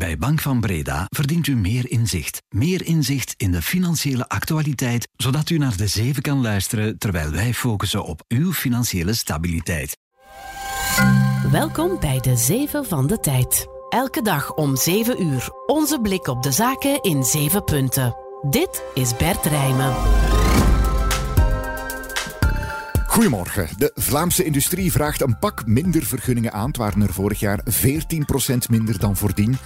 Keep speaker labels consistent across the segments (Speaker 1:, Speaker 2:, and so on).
Speaker 1: Bij Bank van Breda verdient u meer inzicht. Meer inzicht in de financiële actualiteit, zodat u naar de zeven kan luisteren terwijl wij focussen op uw financiële stabiliteit.
Speaker 2: Welkom bij de zeven van de tijd. Elke dag om 7 uur. Onze blik op de zaken in 7 punten. Dit is Bert Rijmen.
Speaker 3: Goedemorgen. De Vlaamse industrie vraagt een pak minder vergunningen aan. Het waren er vorig jaar 14% minder dan voordien.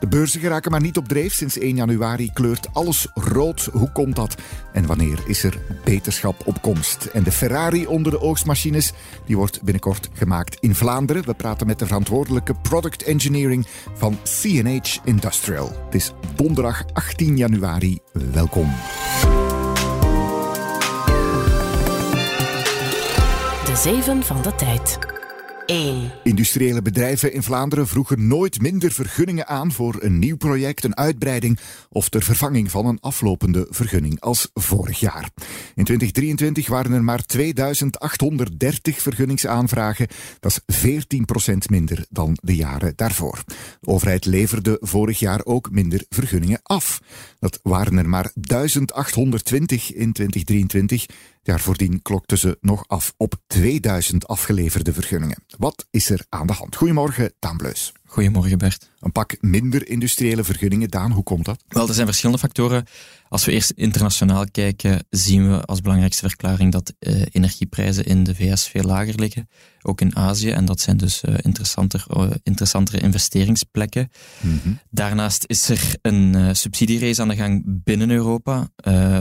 Speaker 3: De beurzen geraken maar niet op dreef. Sinds 1 januari kleurt alles rood. Hoe komt dat? En wanneer is er beterschap op komst? En de Ferrari onder de oogstmachines die wordt binnenkort gemaakt in Vlaanderen. We praten met de verantwoordelijke product engineering van CNH Industrial. Het is donderdag 18 januari. Welkom.
Speaker 2: Zeven van de tijd. 1.
Speaker 3: Industriële bedrijven in Vlaanderen vroegen nooit minder vergunningen aan voor een nieuw project, een uitbreiding of ter vervanging van een aflopende vergunning als vorig jaar. In 2023 waren er maar 2830 vergunningsaanvragen. Dat is 14% minder dan de jaren daarvoor. De overheid leverde vorig jaar ook minder vergunningen af. Dat waren er maar 1820 in 2023 jaar voordien klokten ze nog af op 2000 afgeleverde vergunningen. Wat is er aan de hand? Goedemorgen, Daan.
Speaker 4: Goedemorgen Bert.
Speaker 3: Een pak minder industriële vergunningen, Daan, hoe komt dat?
Speaker 4: Wel, er zijn verschillende factoren. Als we eerst internationaal kijken, zien we als belangrijkste verklaring dat eh, energieprijzen in de VS veel lager liggen, ook in Azië. En dat zijn dus uh, interessanter, uh, interessantere investeringsplekken. Mm -hmm. Daarnaast is er een uh, subsidierace aan de gang binnen Europa,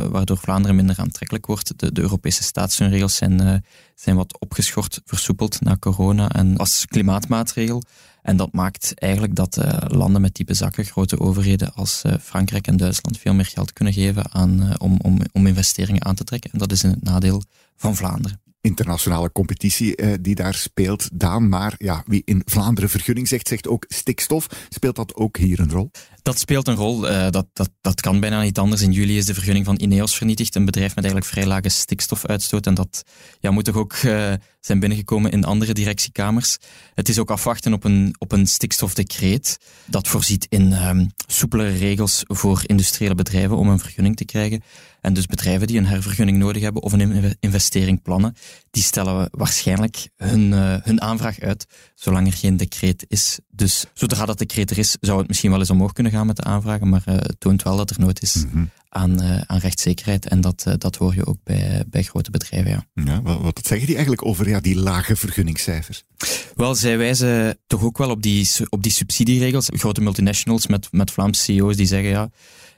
Speaker 4: waardoor Vlaanderen minder aantrekkelijk wordt. De, de Europese staatssteunregels zijn, zijn wat opgeschort, versoepeld na corona en als klimaatmaatregel. En dat maakt eigenlijk dat uh, landen met diepe zakken, grote overheden als uh, Frankrijk en Duitsland, veel meer geld kunnen geven aan, uh, om, om, om investeringen aan te trekken. En dat is in het nadeel van Vlaanderen
Speaker 3: internationale competitie die daar speelt, Daan. Maar ja, wie in Vlaanderen vergunning zegt, zegt ook stikstof. Speelt dat ook hier een rol?
Speaker 4: Dat speelt een rol. Uh, dat, dat, dat kan bijna niet anders. In juli is de vergunning van Ineos vernietigd. Een bedrijf met eigenlijk vrij lage stikstofuitstoot. En dat ja, moet toch ook uh, zijn binnengekomen in andere directiekamers. Het is ook afwachten op een, op een stikstofdecreet. Dat voorziet in um, soepelere regels voor industriële bedrijven om een vergunning te krijgen. En dus bedrijven die een hervergunning nodig hebben of een investering plannen, die stellen waarschijnlijk hun, uh, hun aanvraag uit, zolang er geen decreet is. Dus zodra dat decreet er is, zou het misschien wel eens omhoog kunnen gaan met de aanvragen, maar uh, het toont wel dat er nood is mm-hmm. aan, uh, aan rechtszekerheid. En dat, dat hoor je ook bij, bij grote bedrijven. Ja.
Speaker 3: Ja, wat, wat zeggen die eigenlijk over ja, die lage vergunningscijfers?
Speaker 4: Wel, zij wijzen toch ook wel op die, op die subsidieregels. Grote multinationals met, met Vlaamse CEO's die zeggen ja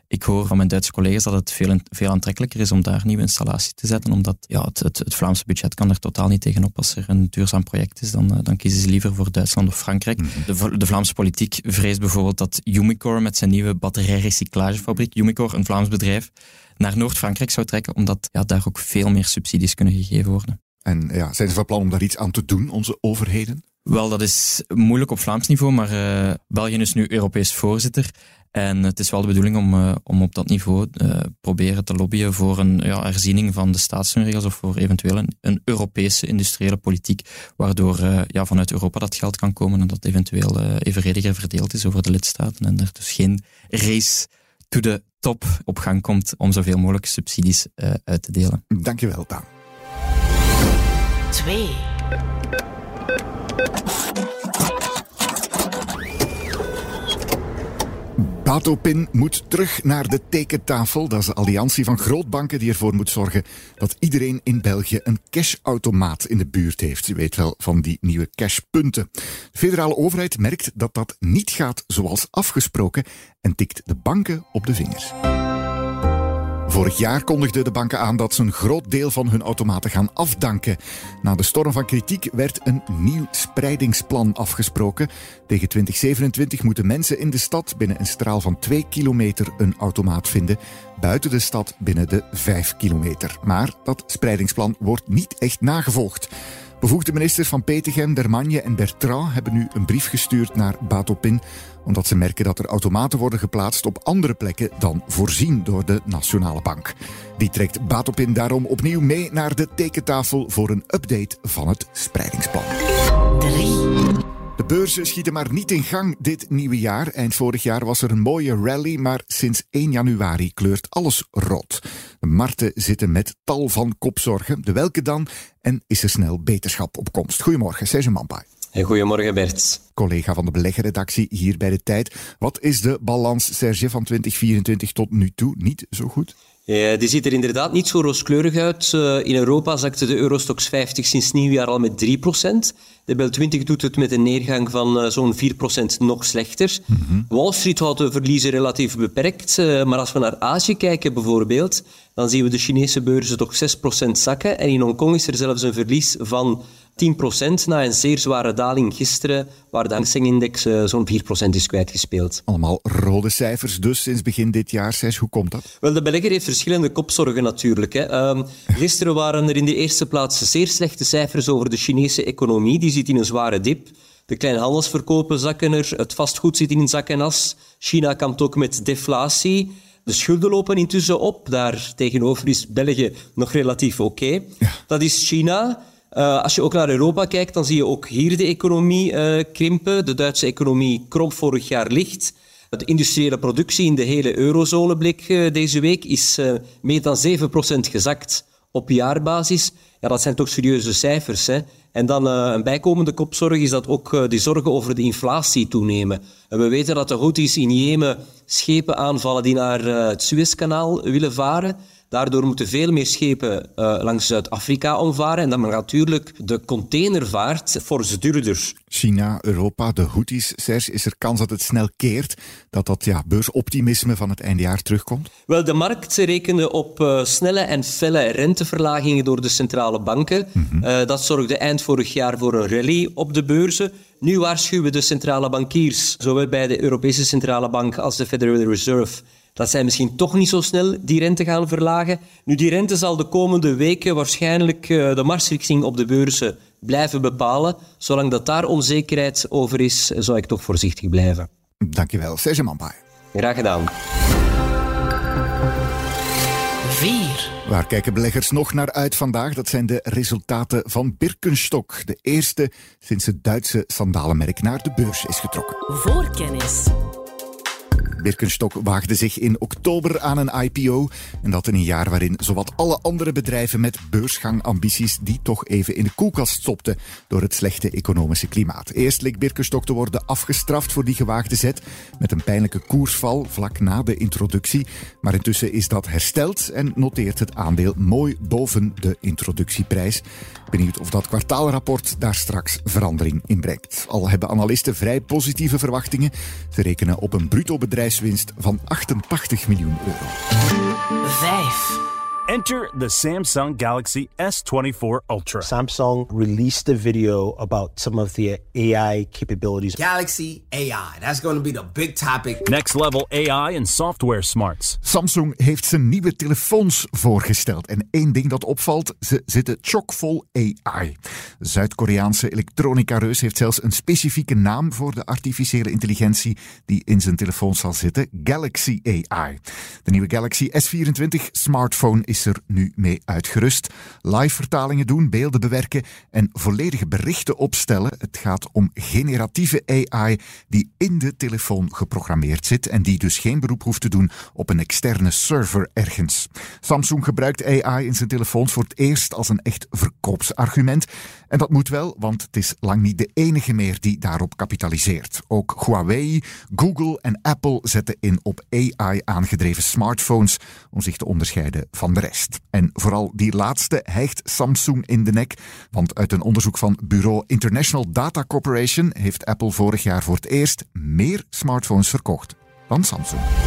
Speaker 4: ik hoor van mijn Duitse collega's dat het veel, veel aantrekkelijker is om daar nieuwe installatie te zetten, omdat ja, het, het, het Vlaamse budget kan er totaal niet tegenop. Als er een duurzaam project is, dan, dan kiezen ze liever voor Duitsland of Frankrijk. Mm -hmm. de, de, Vlaamse politiek vreest bijvoorbeeld dat Umicore met zijn nieuwe batterijrecyclagefabriek, Umicore, een Vlaams bedrijf, naar Noord-Frankrijk zou trekken, omdat ja, daar ook veel meer subsidies kunnen gegeven worden.
Speaker 3: En ja, zijn ze van plan om daar iets aan te doen, onze overheden?
Speaker 4: Wel, dat is moeilijk op Vlaams niveau, maar uh, België is nu Europees voorzitter. En het is wel de bedoeling om, uh, om op dat niveau uh, proberen te lobbyen voor een ja, herziening van de staatssteunregels of voor eventueel een, een Europese industriële politiek, waardoor uh, ja, vanuit Europa dat geld kan komen en dat eventueel evenrediger verdeeld is over de lidstaten en er dus geen race to the top op gang komt om zoveel mogelijk subsidies uit te delen.
Speaker 3: Dankjewel, Daan.
Speaker 2: 2.
Speaker 3: Batopin moet terug naar de tekentafel. Dat is de alliantie van grootbanken die ervoor moet zorgen dat iedereen in België een cashautomaat in de buurt heeft. U weet wel van die nieuwe cashpunten. De federale overheid merkt dat dat niet gaat zoals afgesproken en tikt de banken op de vingers. Vorig jaar kondigden de banken aan dat ze een groot deel van hun automaten gaan afdanken. Na de storm van kritiek werd een nieuw spreidingsplan afgesproken. Tegen 2027 moeten mensen in de stad binnen een straal van 2 kilometer een automaat vinden. Buiten de stad binnen de 5 kilometer. Maar dat spreidingsplan wordt niet echt nagevolgd. Bevoegde ministers van Petegem, Dermagne en Bertrand hebben nu een brief gestuurd naar Batopin omdat ze merken dat er automaten worden geplaatst op andere plekken dan voorzien door de Nationale Bank. Die trekt Batopin daarom opnieuw mee naar de tekentafel voor een update van het spreidingsplan.
Speaker 2: 3.
Speaker 3: De beurzen schieten maar niet in gang dit nieuwe jaar. Eind vorig jaar was er een mooie rally, maar sinds 1 januari kleurt alles rot. De markten zitten met tal van kopzorgen. De welke dan? En is er snel beterschap op komst? Goedemorgen, Serge Mampai.
Speaker 5: Goedemorgen Bert.
Speaker 3: Collega van de beleggerredactie hier bij de tijd. Wat is de balans, Serge, van 2024 tot nu toe? Niet zo goed?
Speaker 5: Ja, die ziet er inderdaad niet zo rooskleurig uit. Uh, in Europa zakte de Eurostox 50 sinds nieuwjaar al met 3% De Bel 20 doet het met een neergang van uh, zo'n 4% nog slechter. Mm -hmm. Wall Street houdt de verliezen relatief beperkt. Maar als we naar Azië kijken bijvoorbeeld, dan zien we de Chinese beurzen toch 6% zakken. En in Hongkong is er zelfs een verlies van 10% na een zeer zware daling gisteren, waar de Hang uh, zo'n 4% is kwijtgespeeld.
Speaker 3: Allemaal rode cijfers dus sinds begin dit jaar. Zes, hoe komt dat?
Speaker 5: Wel, de belegger heeft verschillende kopzorgen natuurlijk. Hè. Um, gisteren waren er in de eerste plaats zeer slechte cijfers over de Chinese economie. Die zit in een zware dip. De kleinhandelsverkopen zakken er, het vastgoed zit in een zak en as. China kampt ook met deflatie. De schulden lopen intussen op. Daar tegenover is België nog relatief oké. Okay. Ja. Dat is China. Uh, als je ook naar Europa kijkt, dan zie je ook hier de economie uh, krimpen. De Duitse economie kromp vorig jaar licht. De industriële productie in de hele eurozone bleek uh, deze week is meer dan 7% gezakt op jaarbasis. Ja, dat zijn toch serieuze cijfers. Hè? En dan een bijkomende kopzorg is dat ook die zorgen over de inflatie toenemen. En we weten dat de Houthis in Jemen schepen aanvallen die naar het Suezkanaal willen varen. Daardoor moeten veel meer schepen uh, langs Zuid-Afrika omvaren. En dan natuurlijk de containervaart fors duurder.
Speaker 3: China, Europa, de Houthis, Serge, is er kans dat het snel keert? Dat dat ja, beursoptimisme van het eindejaar terugkomt?
Speaker 5: Wel, de markt rekende op uh, snelle en felle renteverlagingen door de centrale banken. Mm -hmm. uh, dat zorgde eind vorig jaar voor een rally op de beurzen. Nu waarschuwen de centrale bankiers, zowel bij de Europese Centrale Bank als de Federal Reserve dat zij misschien toch niet zo snel die rente gaan verlagen. Nu, die rente zal de komende weken waarschijnlijk uh, de marsrichting op de beurzen blijven bepalen. Zolang dat daar onzekerheid over is, zou ik toch voorzichtig blijven.
Speaker 3: Dankjewel, Serge Mampai.
Speaker 5: Graag gedaan.
Speaker 2: 4.
Speaker 3: Waar kijken beleggers nog naar uit vandaag? Dat zijn de resultaten van Birkenstock. De eerste sinds het Duitse sandalenmerk naar de beurs is getrokken.
Speaker 2: Voorkennis.
Speaker 3: Birkenstock waagde zich in oktober aan een IPO. En dat in een jaar waarin zowat alle andere bedrijven met beursgangambities die toch even in de koelkast stopten door het slechte economische klimaat. Eerst leek Birkenstock te worden afgestraft voor die gewaagde zet met een pijnlijke koersval vlak na de introductie. Maar intussen is dat hersteld en noteert het aandeel mooi boven de introductieprijs. Benieuwd of dat kwartaalrapport daar straks verandering in brengt. Al hebben analisten vrij positieve verwachtingen. Ze rekenen op een bruto bedrijfswinst van 88 miljoen euro.
Speaker 2: 5.
Speaker 6: Enter the Samsung Galaxy S24 Ultra.
Speaker 7: Samsung released a video about some of the AI capabilities.
Speaker 8: Galaxy AI, that's going to be the big topic.
Speaker 6: Next level AI and software smarts.
Speaker 3: Samsung heeft zijn nieuwe telefoons voorgesteld. En één ding dat opvalt, ze zitten chockvol AI. De Zuid-Koreaanse elektronica-reus heeft zelfs een specifieke naam voor de artificiële intelligentie die in zijn telefoon zal zitten: Galaxy AI. De nieuwe Galaxy S24 smartphone is is er nu mee uitgerust. Live vertalingen doen, beelden bewerken en volledige berichten opstellen. Het gaat om generatieve AI die in de telefoon geprogrammeerd zit en die dus geen beroep hoeft te doen op een externe server ergens. Samsung gebruikt AI in zijn telefoons voor het eerst als een echt verkoopsargument. En dat moet wel, want het is lang niet de enige meer die daarop kapitaliseert. Ook Huawei, Google en Apple zetten in op AI aangedreven smartphones om zich te onderscheiden van de rest. En vooral die laatste hijgt Samsung in de nek, want uit een onderzoek van bureau International Data Corporation heeft Apple vorig jaar voor het eerst meer smartphones verkocht dan Samsung.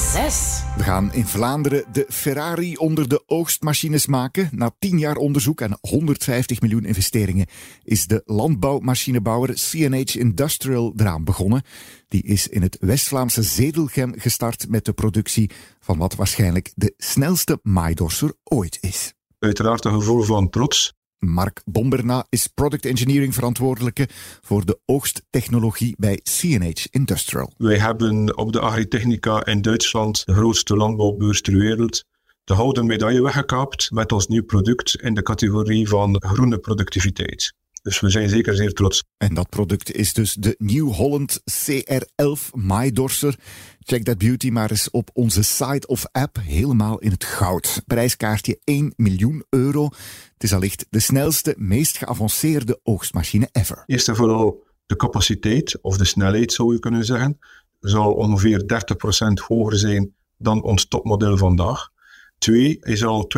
Speaker 2: 6.
Speaker 3: We gaan in Vlaanderen de Ferrari onder de oogstmachines maken. Na 10 jaar onderzoek en 150 miljoen investeringen is de landbouwmachinebouwer CNH Industrial eraan begonnen. Die is in het West-Vlaamse Zedelgem gestart met de productie van wat waarschijnlijk de snelste maaidorser ooit is.
Speaker 9: Uiteraard een gevoel van trots.
Speaker 3: Mark Bomberna is product engineering verantwoordelijke voor de oogsttechnologie bij CNH Industrial.
Speaker 9: Wij hebben op de Agritechnica in Duitsland de grootste landbouwbeurs ter wereld de gouden medaille weggekaapt met ons nieuw product in de categorie van groene productiviteit. Dus we zijn zeker zeer trots.
Speaker 3: En dat product is dus de New Holland CR11 Maaidorser. Check that beauty maar eens op onze site of app, helemaal in het goud. Prijskaartje 1 miljoen euro. Het is allicht de snelste, meest geavanceerde oogstmachine ever.
Speaker 9: Eerst en vooral de capaciteit, of de snelheid zou je kunnen zeggen, zal ongeveer 30% hoger zijn dan ons topmodel vandaag. Twee, hij zal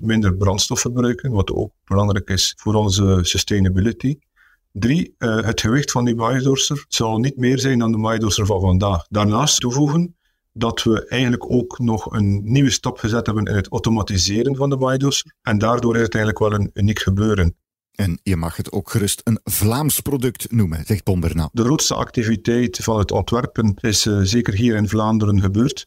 Speaker 9: 20% minder brandstof verbruiken, wat ook belangrijk is voor onze sustainability. Drie, uh, het gewicht van die maaidorser zal niet meer zijn dan de maaidorser van vandaag. Daarnaast toevoegen dat we eigenlijk ook nog een nieuwe stap gezet hebben in het automatiseren van de maaidorser. En daardoor is het eigenlijk wel een uniek gebeuren.
Speaker 3: En je mag het ook gerust een Vlaams product noemen, zegt Bomberna.
Speaker 9: De grootste activiteit van het ontwerpen is uh, zeker hier in Vlaanderen gebeurd.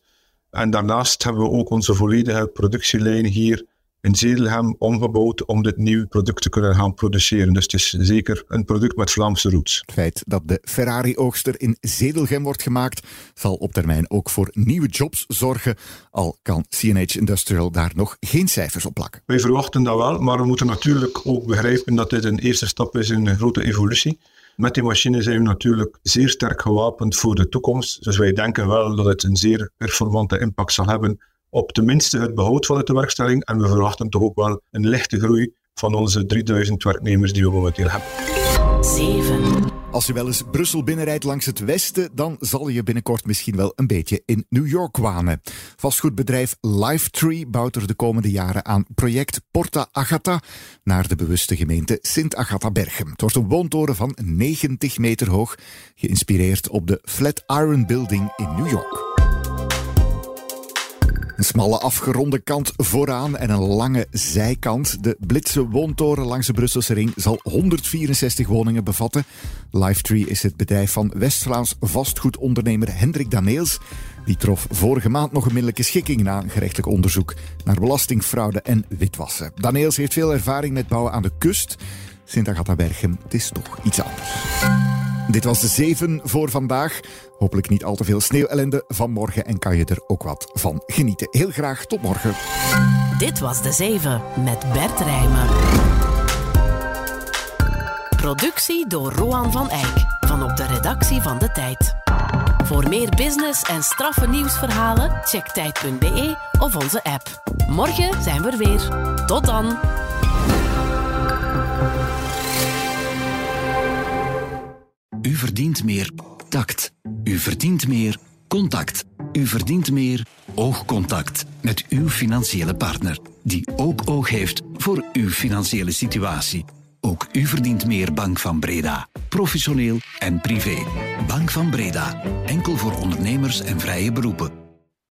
Speaker 9: En daarnaast hebben we ook onze volledige productielijn hier in Zedelhem omgebouwd om dit nieuwe product te kunnen gaan produceren. Dus het is zeker een product met Vlaamse roots.
Speaker 3: Het feit dat de Ferrari-oogster in Zedelgem wordt gemaakt, zal op termijn ook voor nieuwe jobs zorgen, al kan CNH Industrial daar nog geen cijfers op plakken.
Speaker 9: Wij verwachten dat wel, maar we moeten natuurlijk ook begrijpen dat dit een eerste stap is in een grote evolutie. Met die machine zijn we natuurlijk zeer sterk gewapend voor de toekomst. Dus wij denken wel dat het een zeer performante impact zal hebben op tenminste het behoud van de tewerkstelling. En we verwachten toch ook wel een lichte groei van onze 3000 werknemers die we momenteel hebben.
Speaker 3: 7. Als je wel eens Brussel binnenrijdt langs het westen, dan zal je binnenkort misschien wel een beetje in New York wanen. Vastgoedbedrijf Lifetree bouwt er de komende jaren aan project Porta Agata naar de bewuste gemeente Sint Agata Berchem. Het wordt een woontoren van 90 meter hoog, geïnspireerd op de Flatiron Building in New York. Een smalle afgeronde kant vooraan en een lange zijkant. De Blitse woontoren langs de Brusselse ring zal 164 woningen bevatten. Lifetree is het bedrijf van West-Vlaams vastgoedondernemer Hendrik Daneels. Die trof vorige maand nog een middelijke schikking na een gerechtelijk onderzoek naar belastingfraude en witwassen. Daneels heeft veel ervaring met bouwen aan de kust. Sint Agatha-Berchem, het is toch iets anders. Dit was de 7 voor vandaag. Hopelijk niet al te veel sneeuwellende van morgen en kan je er ook wat van genieten. Heel graag tot morgen.
Speaker 2: Dit was de 7 met Bert Rijmen. Productie door Roan van Eyck van op de redactie van De Tijd. Voor meer business en straffe nieuwsverhalen check tijd.be of onze app. Morgen zijn we er weer. Tot dan.
Speaker 1: U verdient meer tact. U verdient meer contact. U verdient meer oogcontact met uw financiële partner, die ook oog heeft voor uw financiële situatie. Ook u verdient meer Bank van Breda. Professioneel en privé. Bank van Breda. Enkel voor ondernemers en vrije beroepen.